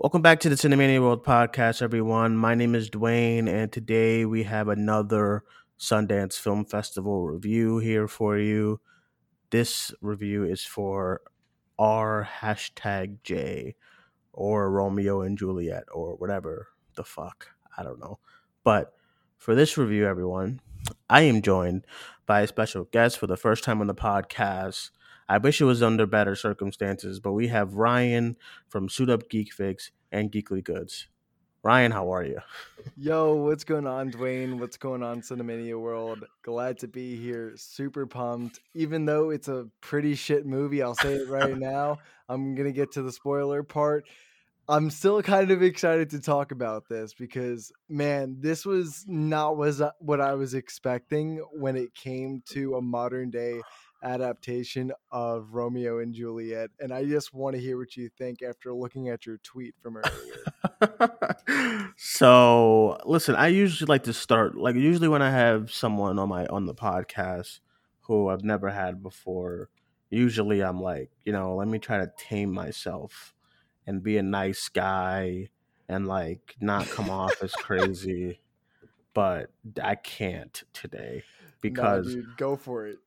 Welcome back to the Cinemania World podcast, everyone. My name is Duane, and today we have another Sundance Film Festival review here for you. This review is for R hashtag J or Romeo and Juliet or whatever the fuck. I don't know. But for this review, everyone, I am joined by a special guest for the first time on the podcast. I wish it was under better circumstances, but we have Ryan from Suit Up Geek Fix and Geekly Goods. Ryan, how are you? Yo, what's going on, Duane? What's going on, Cinemania World? Glad to be here. Super pumped. Even though it's a pretty shit movie, I'll say it right now. I'm going to get to the spoiler part. I'm still kind of excited to talk about this because, man, this was not was uh, what I was expecting when it came to a modern day adaptation of Romeo and Juliet. And I just want to hear what you think after looking at your tweet from earlier. so listen, I usually like to start like usually when I have someone on my on the podcast who I've never had before, usually I'm like, you know, let me try to tame myself and be a nice guy and like not come off as crazy. But I can't today because nah, dude, go for it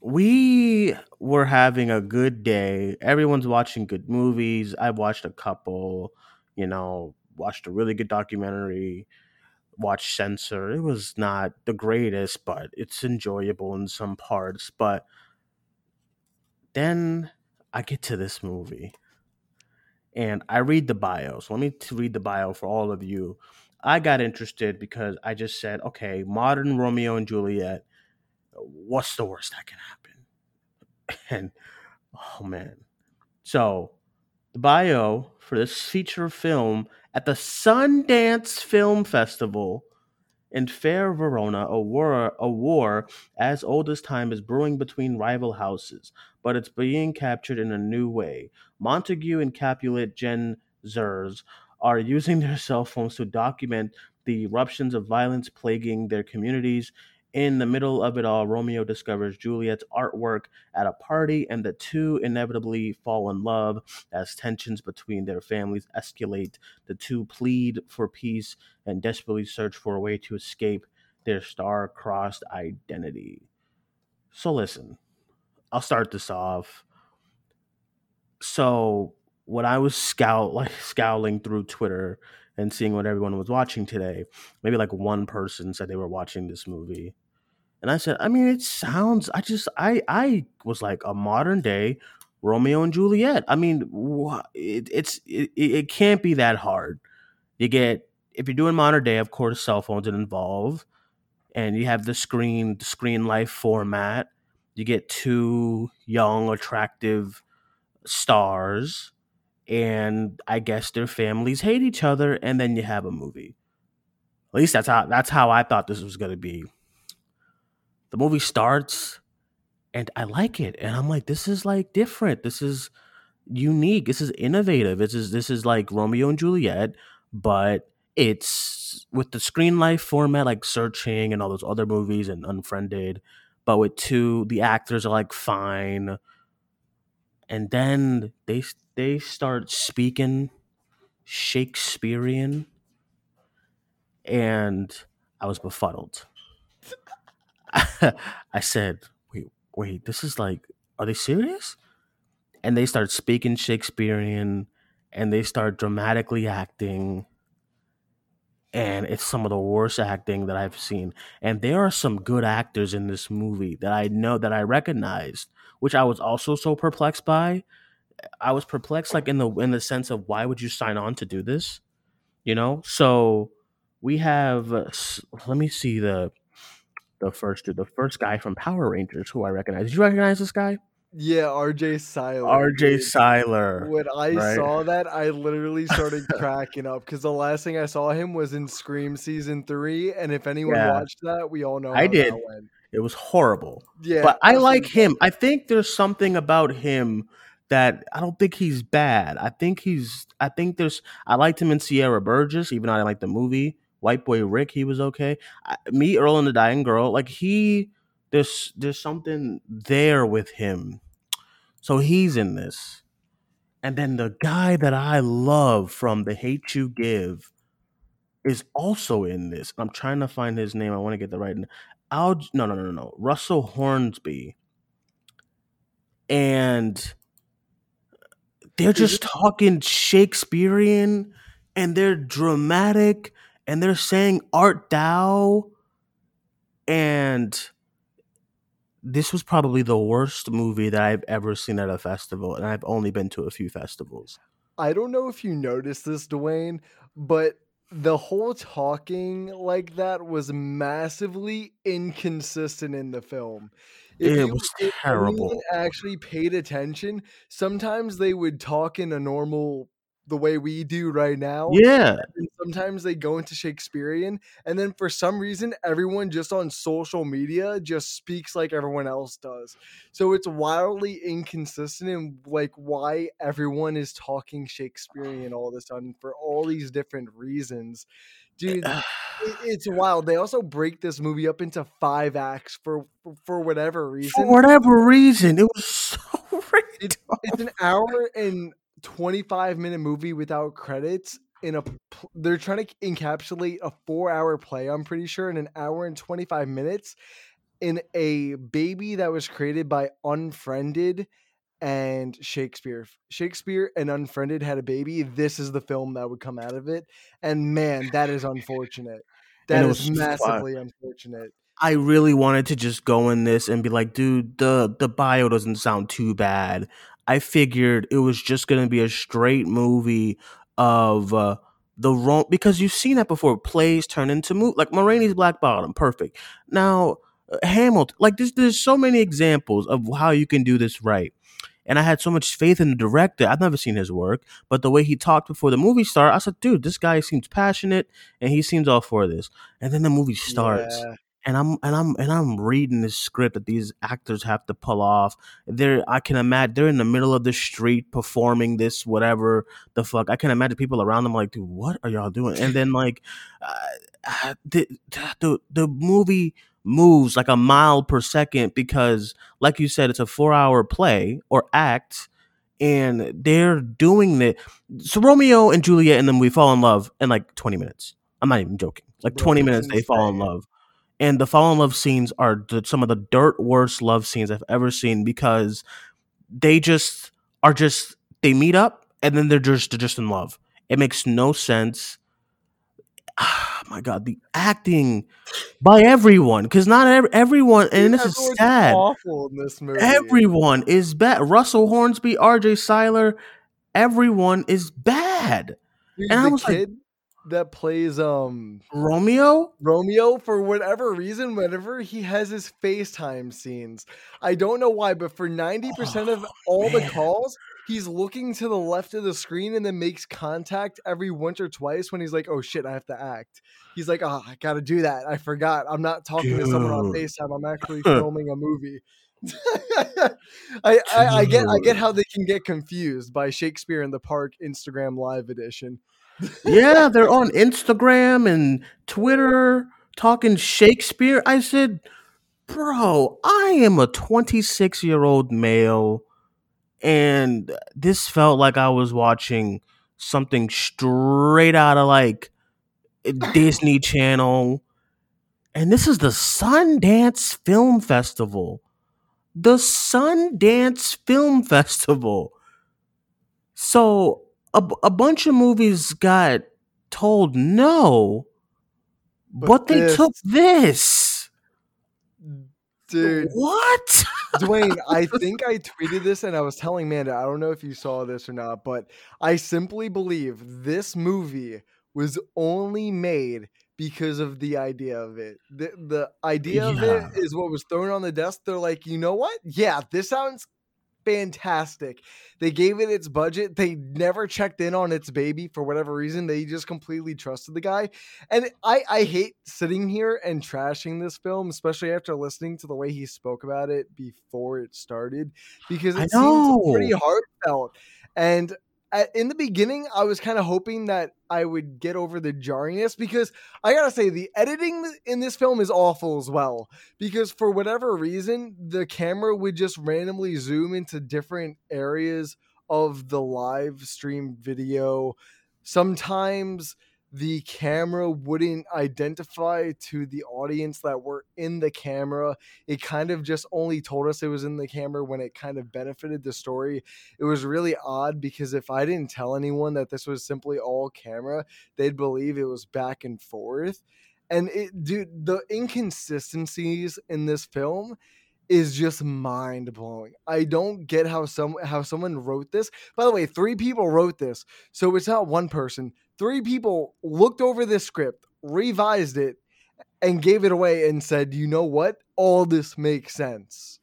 we were having a good day. Everyone's watching good movies. I watched a couple, you know, watched a really good documentary, watched Censor. It was not the greatest, but it's enjoyable in some parts. But then I get to this movie and I read the bio. So let me read the bio for all of you. I got interested because I just said, okay, modern Romeo and Juliet what's the worst that can happen? And oh man. So the bio for this feature film at the Sundance Film Festival in fair Verona, a war, a war as old as time is brewing between rival houses, but it's being captured in a new way. Montague and Capulet Gen Zers are using their cell phones to document the eruptions of violence plaguing their communities in the middle of it all, Romeo discovers Juliet's artwork at a party, and the two inevitably fall in love as tensions between their families escalate. The two plead for peace and desperately search for a way to escape their star-crossed identity. So listen, I'll start this off. So when I was scout like scowling through Twitter and seeing what everyone was watching today, maybe like one person said they were watching this movie. And I said, I mean, it sounds. I just, I, I was like a modern day Romeo and Juliet. I mean, it, it's, it, it can't be that hard. You get if you're doing modern day, of course, cell phones are involved, and you have the screen, the screen life format. You get two young, attractive stars, and I guess their families hate each other, and then you have a movie. At least that's how that's how I thought this was gonna be the movie starts and I like it. And I'm like, this is like different. This is unique. This is innovative. This is this is like Romeo and Juliet, but it's with the screen life format like searching and all those other movies and unfriended but with two the actors are like fine and then they they start speaking shakespearean and i was befuddled I said, wait, wait, this is like, are they serious? And they start speaking Shakespearean and they start dramatically acting. And it's some of the worst acting that I've seen. And there are some good actors in this movie that I know that I recognized, which I was also so perplexed by. I was perplexed, like in the in the sense of why would you sign on to do this? You know, so we have. Uh, let me see the the first dude, the first guy from Power Rangers who I recognize. Did you recognize this guy? Yeah, RJ Cyler. RJ Cyler. When I right? saw that, I literally started cracking up because the last thing I saw him was in Scream season three, and if anyone yeah. watched that, we all know I did. It was horrible. Yeah, but I like him. I think there's something about him that I don't think he's bad. I think he's. I think there's. I liked him in Sierra Burgess, even though I didn't like the movie. White Boy Rick, he was okay. I, me, Earl and the Dying Girl, like he, there's there's something there with him, so he's in this, And then the guy that I love from The Hate You Give is also in this. I'm trying to find his name. I want to get the right. Al, no, no, no, no, no. Russell Hornsby. And they're just mm-hmm. talking Shakespearean and they're dramatic and they're saying art thou and this was probably the worst movie that I've ever seen at a festival, and I've only been to a few festivals. I don't know if you noticed this, Duane, but the whole talking like that was massively inconsistent in the film. If it you, was terrible. actually paid attention, sometimes they would talk in a normal the way we do right now. Yeah. And sometimes they go into Shakespearean, and then for some reason, everyone just on social media just speaks like everyone else does. So it's wildly inconsistent in like why everyone is talking Shakespearean all of a sudden for all these different reasons. Dude, eh, it's wild. They also break this movie up into five acts for for whatever reason. For whatever reason, it was so it's an hour and 25 minute movie without credits in a they're trying to encapsulate a 4 hour play I'm pretty sure in an hour and 25 minutes in a baby that was created by Unfriended and Shakespeare. Shakespeare and Unfriended had a baby. This is the film that would come out of it. And man, that is unfortunate. That is massively fun. unfortunate. I really wanted to just go in this and be like, dude, the the bio doesn't sound too bad. I figured it was just going to be a straight movie of uh, the wrong because you've seen that before. Plays turn into movie like Ma Rainey's Black Bottom, perfect. Now uh, Hamilton, like there's there's so many examples of how you can do this right. And I had so much faith in the director. I've never seen his work, but the way he talked before the movie started, I said, dude, this guy seems passionate and he seems all for this. And then the movie starts. Yeah and I'm and I'm and I'm reading this script that these actors have to pull off. They're I can imagine they're in the middle of the street performing this whatever the fuck. I can imagine people around them like, dude, what are y'all doing? And then like, uh, uh the, the the movie moves like a mile per second because, like you said, it's a four hour play or act. And they're doing it. So Romeo and Juliet and then we fall in love in like 20 minutes. I'm not even joking. Like 20 minutes, they fall in love and the fall in love scenes are the, some of the dirt worst love scenes I've ever seen because they just are just they meet up and then they're just they're just in love. It makes no sense. Oh my god, the acting by everyone because not every, everyone and this is sad. Awful in this movie. Everyone is bad. Russell Hornsby, R.J. Cyler, everyone is bad. Dude, and I was kid, like, that plays um Romeo? Romeo for whatever reason whenever he has his FaceTime scenes. I don't know why, but for 90% oh, of all man. the calls, he's looking to the left of the screen and then makes contact every once or twice when he's like, "Oh shit, I have to act." He's like, "Oh, I got to do that. I forgot. I'm not talking Dude. to someone on FaceTime. I'm actually filming a movie." I, I, I get I get how they can get confused by Shakespeare in the Park Instagram live edition yeah, they're on Instagram and Twitter talking Shakespeare. I said, bro, I am a 26 year old male, and this felt like I was watching something straight out of like Disney Channel. And this is the Sundance Film Festival. The Sundance Film Festival. So a, a bunch of movies got told no, but, but they this, took this. Dude. What? Duane, I think I tweeted this and I was telling Manda, I don't know if you saw this or not, but I simply believe this movie was only made because of the idea of it. The the idea yeah. of it is what was thrown on the desk. They're like, you know what? Yeah, this sounds fantastic. They gave it its budget. They never checked in on its baby for whatever reason. They just completely trusted the guy. And I, I hate sitting here and trashing this film, especially after listening to the way he spoke about it before it started, because it seems pretty heartfelt. And at, in the beginning, I was kind of hoping that I would get over the jarringness because I gotta say the editing in this film is awful as well. Because for whatever reason, the camera would just randomly zoom into different areas of the live stream video, sometimes the camera wouldn't identify to the audience that were in the camera. It kind of just only told us it was in the camera when it kind of benefited the story. It was really odd because if I didn't tell anyone that this was simply all camera, they'd believe it was back and forth. And it dude, the inconsistencies in this film is just mind blowing. I don't get how some how someone wrote this. By the way, three people wrote this, so it's not one person. Three people looked over this script, revised it, and gave it away and said, "You know what? All this makes sense."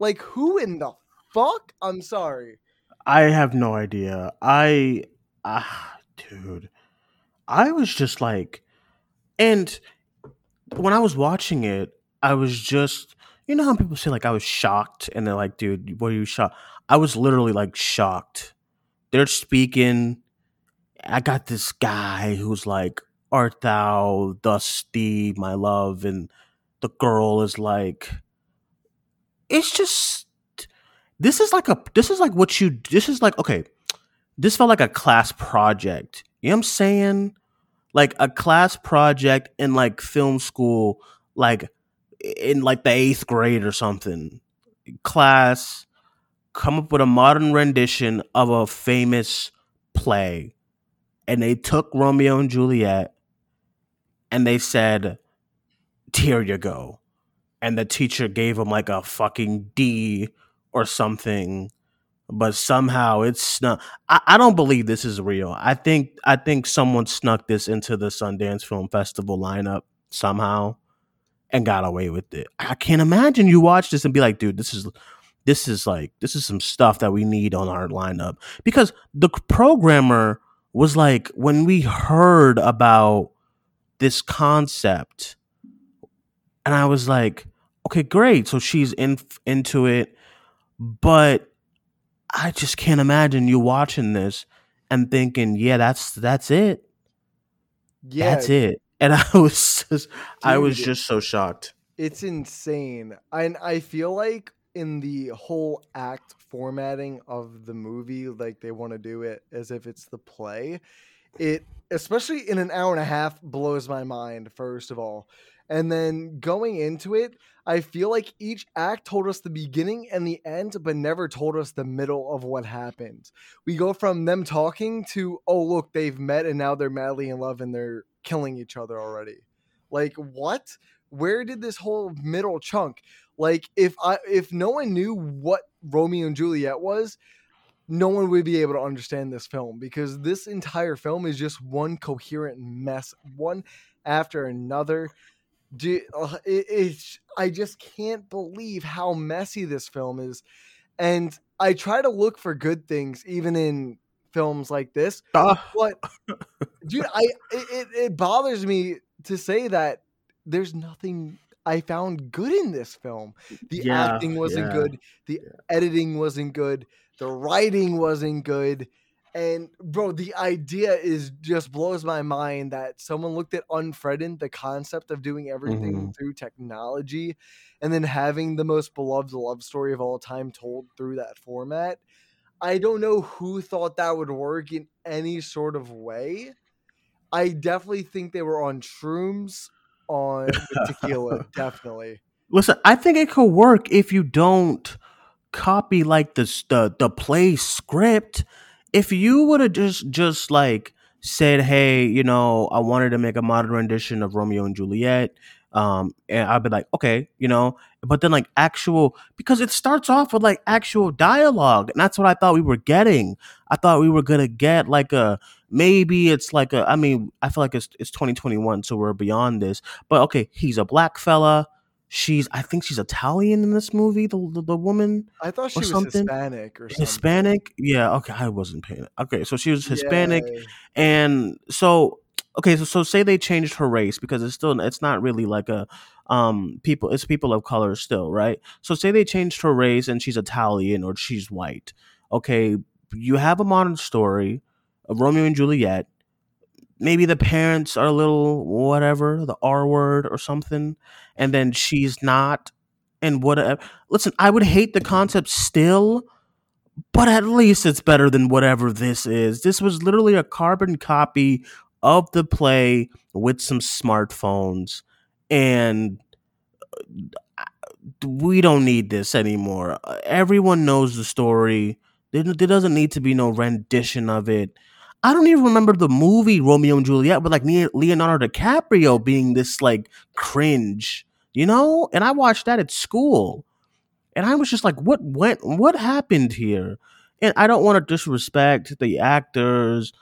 Like who in the fuck? I'm sorry. I have no idea. I ah dude. I was just like and when I was watching it, I was just you know how people say like I was shocked and they're like, dude, what are you shocked? I was literally like shocked. They're speaking. I got this guy who's like, Art thou dusty, my love? And the girl is like, it's just this is like a this is like what you this is like okay. This felt like a class project. You know what I'm saying? Like a class project in like film school, like in like the eighth grade or something. Class, come up with a modern rendition of a famous play. And they took Romeo and Juliet and they said, Here you go. And the teacher gave them like a fucking D or something. But somehow it's not I, I don't believe this is real. I think I think someone snuck this into the Sundance Film Festival lineup somehow and got away with it. I can't imagine you watch this and be like, dude, this is this is like this is some stuff that we need on our lineup because the programmer was like when we heard about this concept and I was like, okay, great. So she's in into it, but I just can't imagine you watching this and thinking, yeah, that's that's it. Yeah, That's it. And I was just, I was just so shocked. It's insane. And I feel like in the whole act formatting of the movie, like they want to do it as if it's the play, it, especially in an hour and a half, blows my mind, first of all. And then going into it, I feel like each act told us the beginning and the end, but never told us the middle of what happened. We go from them talking to, oh, look, they've met and now they're madly in love and they're killing each other already. Like, what? where did this whole middle chunk like if i if no one knew what romeo and juliet was no one would be able to understand this film because this entire film is just one coherent mess one after another Do, uh, it, it's i just can't believe how messy this film is and i try to look for good things even in films like this Ah, but dude i it, it, bothers me to say that there's nothing i found good in this film. The Yeah, acting wasn't yeah, good the editing wasn't good the writing wasn't good and bro the idea is just blows my mind that someone looked at Unfriended the concept of doing everything Mhm. through technology and then having the most beloved love story of all time told through that format I don't know who thought that would work in any sort of way. I definitely think they were on shrooms on tequila, definitely. Listen, I think it could work if you don't copy like the the the play script. If you would have just just like said, "Hey, you know, I wanted to make a modern rendition of Romeo and Juliet," um, and I'd be like, "Okay," you know, but then like actual because it starts off with like actual dialogue, and that's what I thought we were getting. I thought we were gonna get like a maybe it's like a. I mean, I feel like it's it's 2021, so we're beyond this. But okay, he's a black fella she's I think she's Italian in this movie. The the, the woman I thought she was something Hispanic or something. Hispanic. Yeah, okay, I wasn't paying. Okay, so she was Hispanic, and so okay, so so say they changed her race because it's still it's not really like a um people it's people of color still right. So say they changed her race and she's Italian or she's white. Okay, you have a modern story of Romeo and Juliet. Maybe the parents are a little whatever, the R word or something, and then she's not, and whatever. Listen, I would hate the concept still, but at least it's better than whatever this is. This was literally a carbon copy of the play with some smartphones, and uh, we don't need this anymore. Uh, everyone knows the story. There, doesn't need to be no rendition of it. I don't even remember the movie Romeo and Juliet, but like Leonardo DiCaprio being this like cringe, you know? And I watched that at school. And I was just like, what went what happened here? And I don't want to disrespect the actors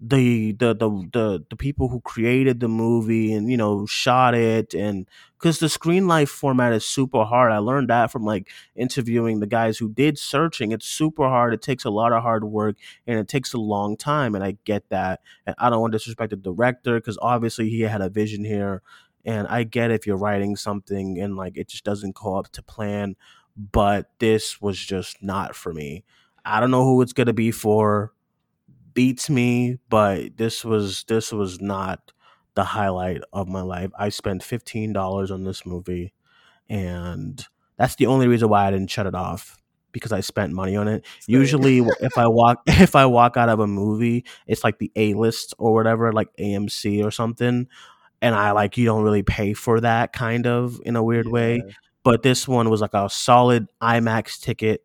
the the the the the people who created the movie and you know shot it and because the screen life format is super hard. I learned that from like interviewing the guys who did searching. It's super hard. It takes a lot of hard work and it takes a long time and i get that. And i don't want to disrespect the director because obviously he had a vision here and i get if you're writing something and like it just doesn't go up to plan but this was just not for me. I don't know who it's going to be for beats me, but this was this was not the highlight of my life. I spent fifteen dollars on this movie, and that's the only reason why I didn't shut it off because I spent money on it. Same. Usually, if I walk if I walk out of a movie, it's like the A list or whatever, like AMC or something, and I like you don't really pay for that kind of in a weird yeah. way. But this one was like a solid IMAX ticket,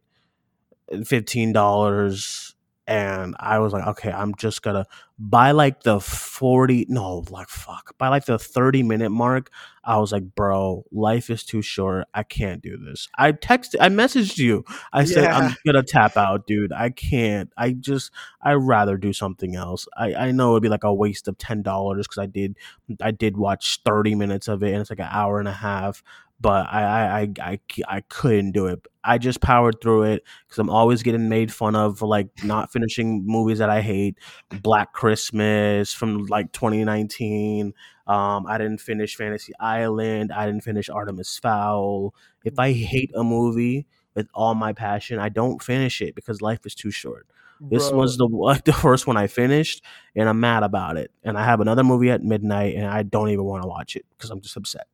fifteen dollars and I was like, okay, I'm just gonna by like the 40 no like fuck by like the 30 minute mark i was like bro life is too short i can't do this i texted i messaged you i yeah. said i'm gonna tap out dude i can't i just i'd rather do something else i i know it'd be like a waste of ten dollars because i did i did watch 30 minutes of it and it's like an hour and a half but I, I I I couldn't do it. I just powered through it because I'm always getting made fun of for like not finishing movies that I hate. Black Christmas from like 2019. Um, I didn't finish Fantasy Island. I didn't finish Artemis Fowl. If I hate a movie with all my passion, I don't finish it because life is too short. This Bro. was the the first one I finished, and I'm mad about it. And I have another movie at midnight, and I don't even want to watch it because I'm just upset.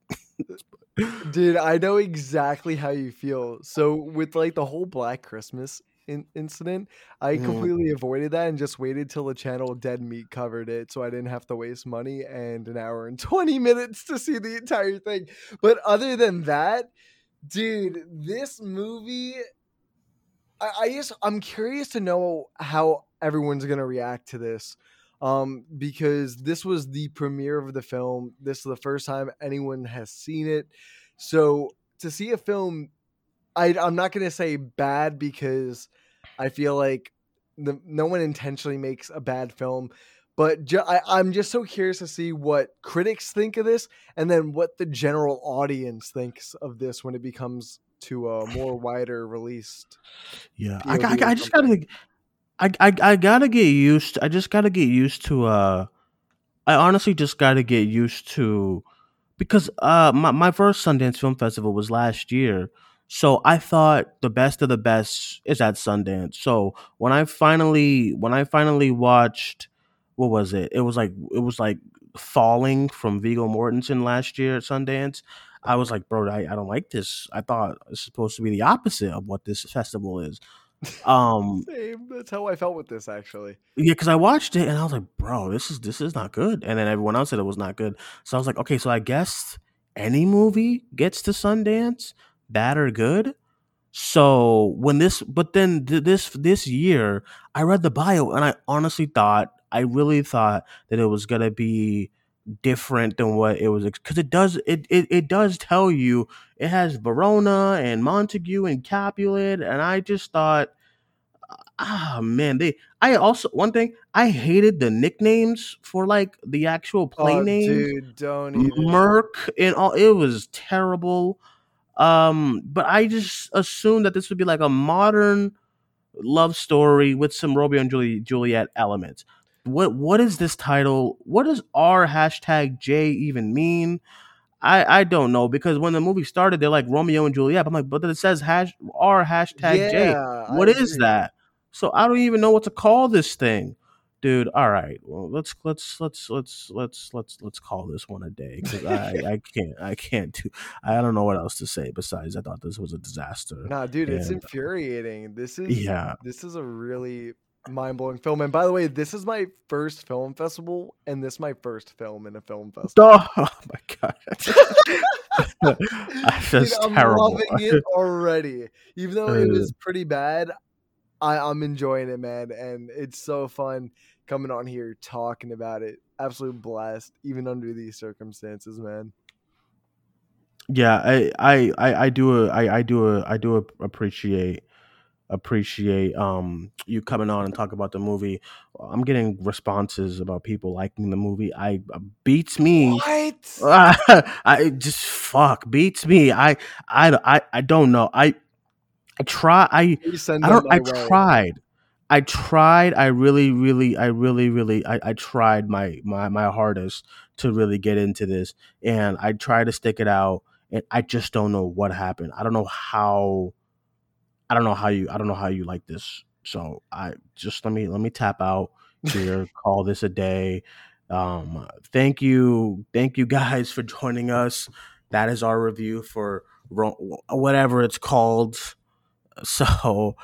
Dude, I know exactly how you feel. So with like the whole Black Christmas in- incident, I mm. completely avoided that and just waited till the channel Dead Meat covered it, so I didn't have to waste money and an hour and twenty minutes to see the entire thing. But other than that, dude, this movie, I, I just I'm curious to know how everyone's gonna react to this um, because this was the premiere of the film. This is the first time anyone has seen it. So to see a film, I, I'm not going to say bad because I feel like the, no one intentionally makes a bad film. But ju- I, I'm just so curious to see what critics think of this and then what the general audience thinks of this when it becomes to a more wider released. Yeah, I, I, I just gotta I, I I gotta get used. I just gotta get used to. Uh, I honestly just gotta get used to because uh my my first Sundance Film Festival was last year. So I thought the best of the best is at Sundance. So when I finally when I finally watched what was it? It was like it was like Falling from Viggo Mortensen last year at Sundance. I was like, bro, I, I don't like this. I thought it's supposed to be the opposite of what this festival is. Um, Same. That's how I felt with this actually. Yeah, because I watched it and I was like, bro, this is this is not good. And then everyone else said it was not good. So I was like, okay, so I guess any movie gets to Sundance, bad or good. So when this, but then this this year, I read the bio and I honestly thought, I really thought that it was gonna be different than what it was because it does it, it it does tell you it has Verona and Montague and Capulet and I just thought ah man they I also one thing I hated the nicknames for like the actual play oh, names dude don't even. Merc and all it was terrible um but I just assumed that this would be like a modern love story with some Romeo and Juliet elements what what is this title? What does R hashtag J even mean? I I don't know because when the movie started, they're like Romeo and Juliet. I'm like, but then it says hash R hashtag yeah, J. What I is agree. that? So I don't even know what to call this thing. Dude. All right, well, let's let's let's let's let's let's let's call this one a day because I I can't I can't do I don't know what else to say besides I thought this was a disaster. Nah, dude, it's infuriating. This is yeah, this is a really mind blowing film. And by the way, this is my first film festival, and this is my first film in a film oh festival. oh my god, Dude, that's I'm terrible. loving it already. Even though it was pretty bad, I, I'm enjoying it, man. And it's so fun coming on here talking about it. Absolute blast, even under these circumstances, man. yeah, I I I, I do uh, I I do a, I do appreciate appreciate um you coming on and talk about the movie. I'm getting responses about people liking the movie. I uh, beats me. What? I just fuck beats me. I I I, I don't know. I I try. I I don't. I tried. I tried. I really, really, I really, really, I, I tried my my my hardest to really get into this, and I tried to stick it out, and I just don't know what happened. I don't know how. I don't know how you. I don't know how you like this. So I just let me let me tap out here. call this a day. Um, thank you, thank you guys for joining us. That is our review for whatever it's called. So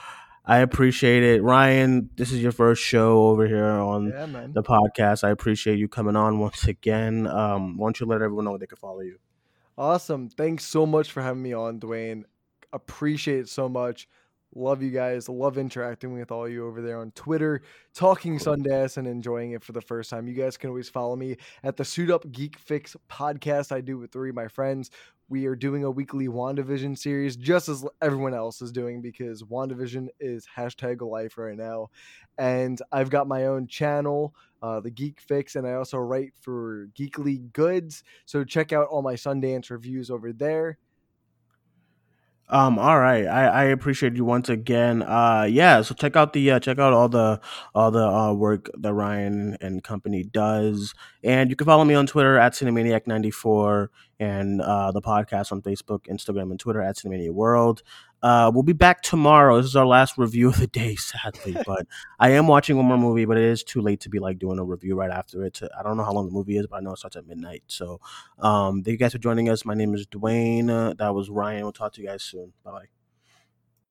I appreciate it. Ryan, this is your first show over here on Yeah, the podcast. I appreciate you coming on once again. Um, why don't you let everyone know they can follow you? Awesome. Thanks so much for having me on, Duane. Appreciate it so much. Love you guys. Love interacting with all you over there on Twitter, talking Sundance and enjoying it for the first time. You guys can always follow me at the Suit Up Geek Fix podcast I do with three of my friends. We are doing a weekly WandaVision series, just as everyone else is doing, because WandaVision is hashtag life right now. And I've got my own channel, uh, the Geek Fix, and I also write for Geekly Goods. So check out all my Sundance reviews over there. Um, all right. I, I appreciate you once again. Uh, yeah. So check out the uh, check out all the all the uh, work that Ryan and company does, and you can follow me on Twitter at Cinemaniac94 and uh, the podcast on Facebook, Instagram, and Twitter at Cinemania World. Uh, we'll be back tomorrow. This is our last review of the day, sadly, but I am watching one more movie, but it is too late to be like doing a review right after it. I don't know how long the movie is, but I know it starts at midnight. So, um, thank you guys for joining us. My name is Duane. Uh, that was Ryan. We'll talk to you guys soon. Bye bye.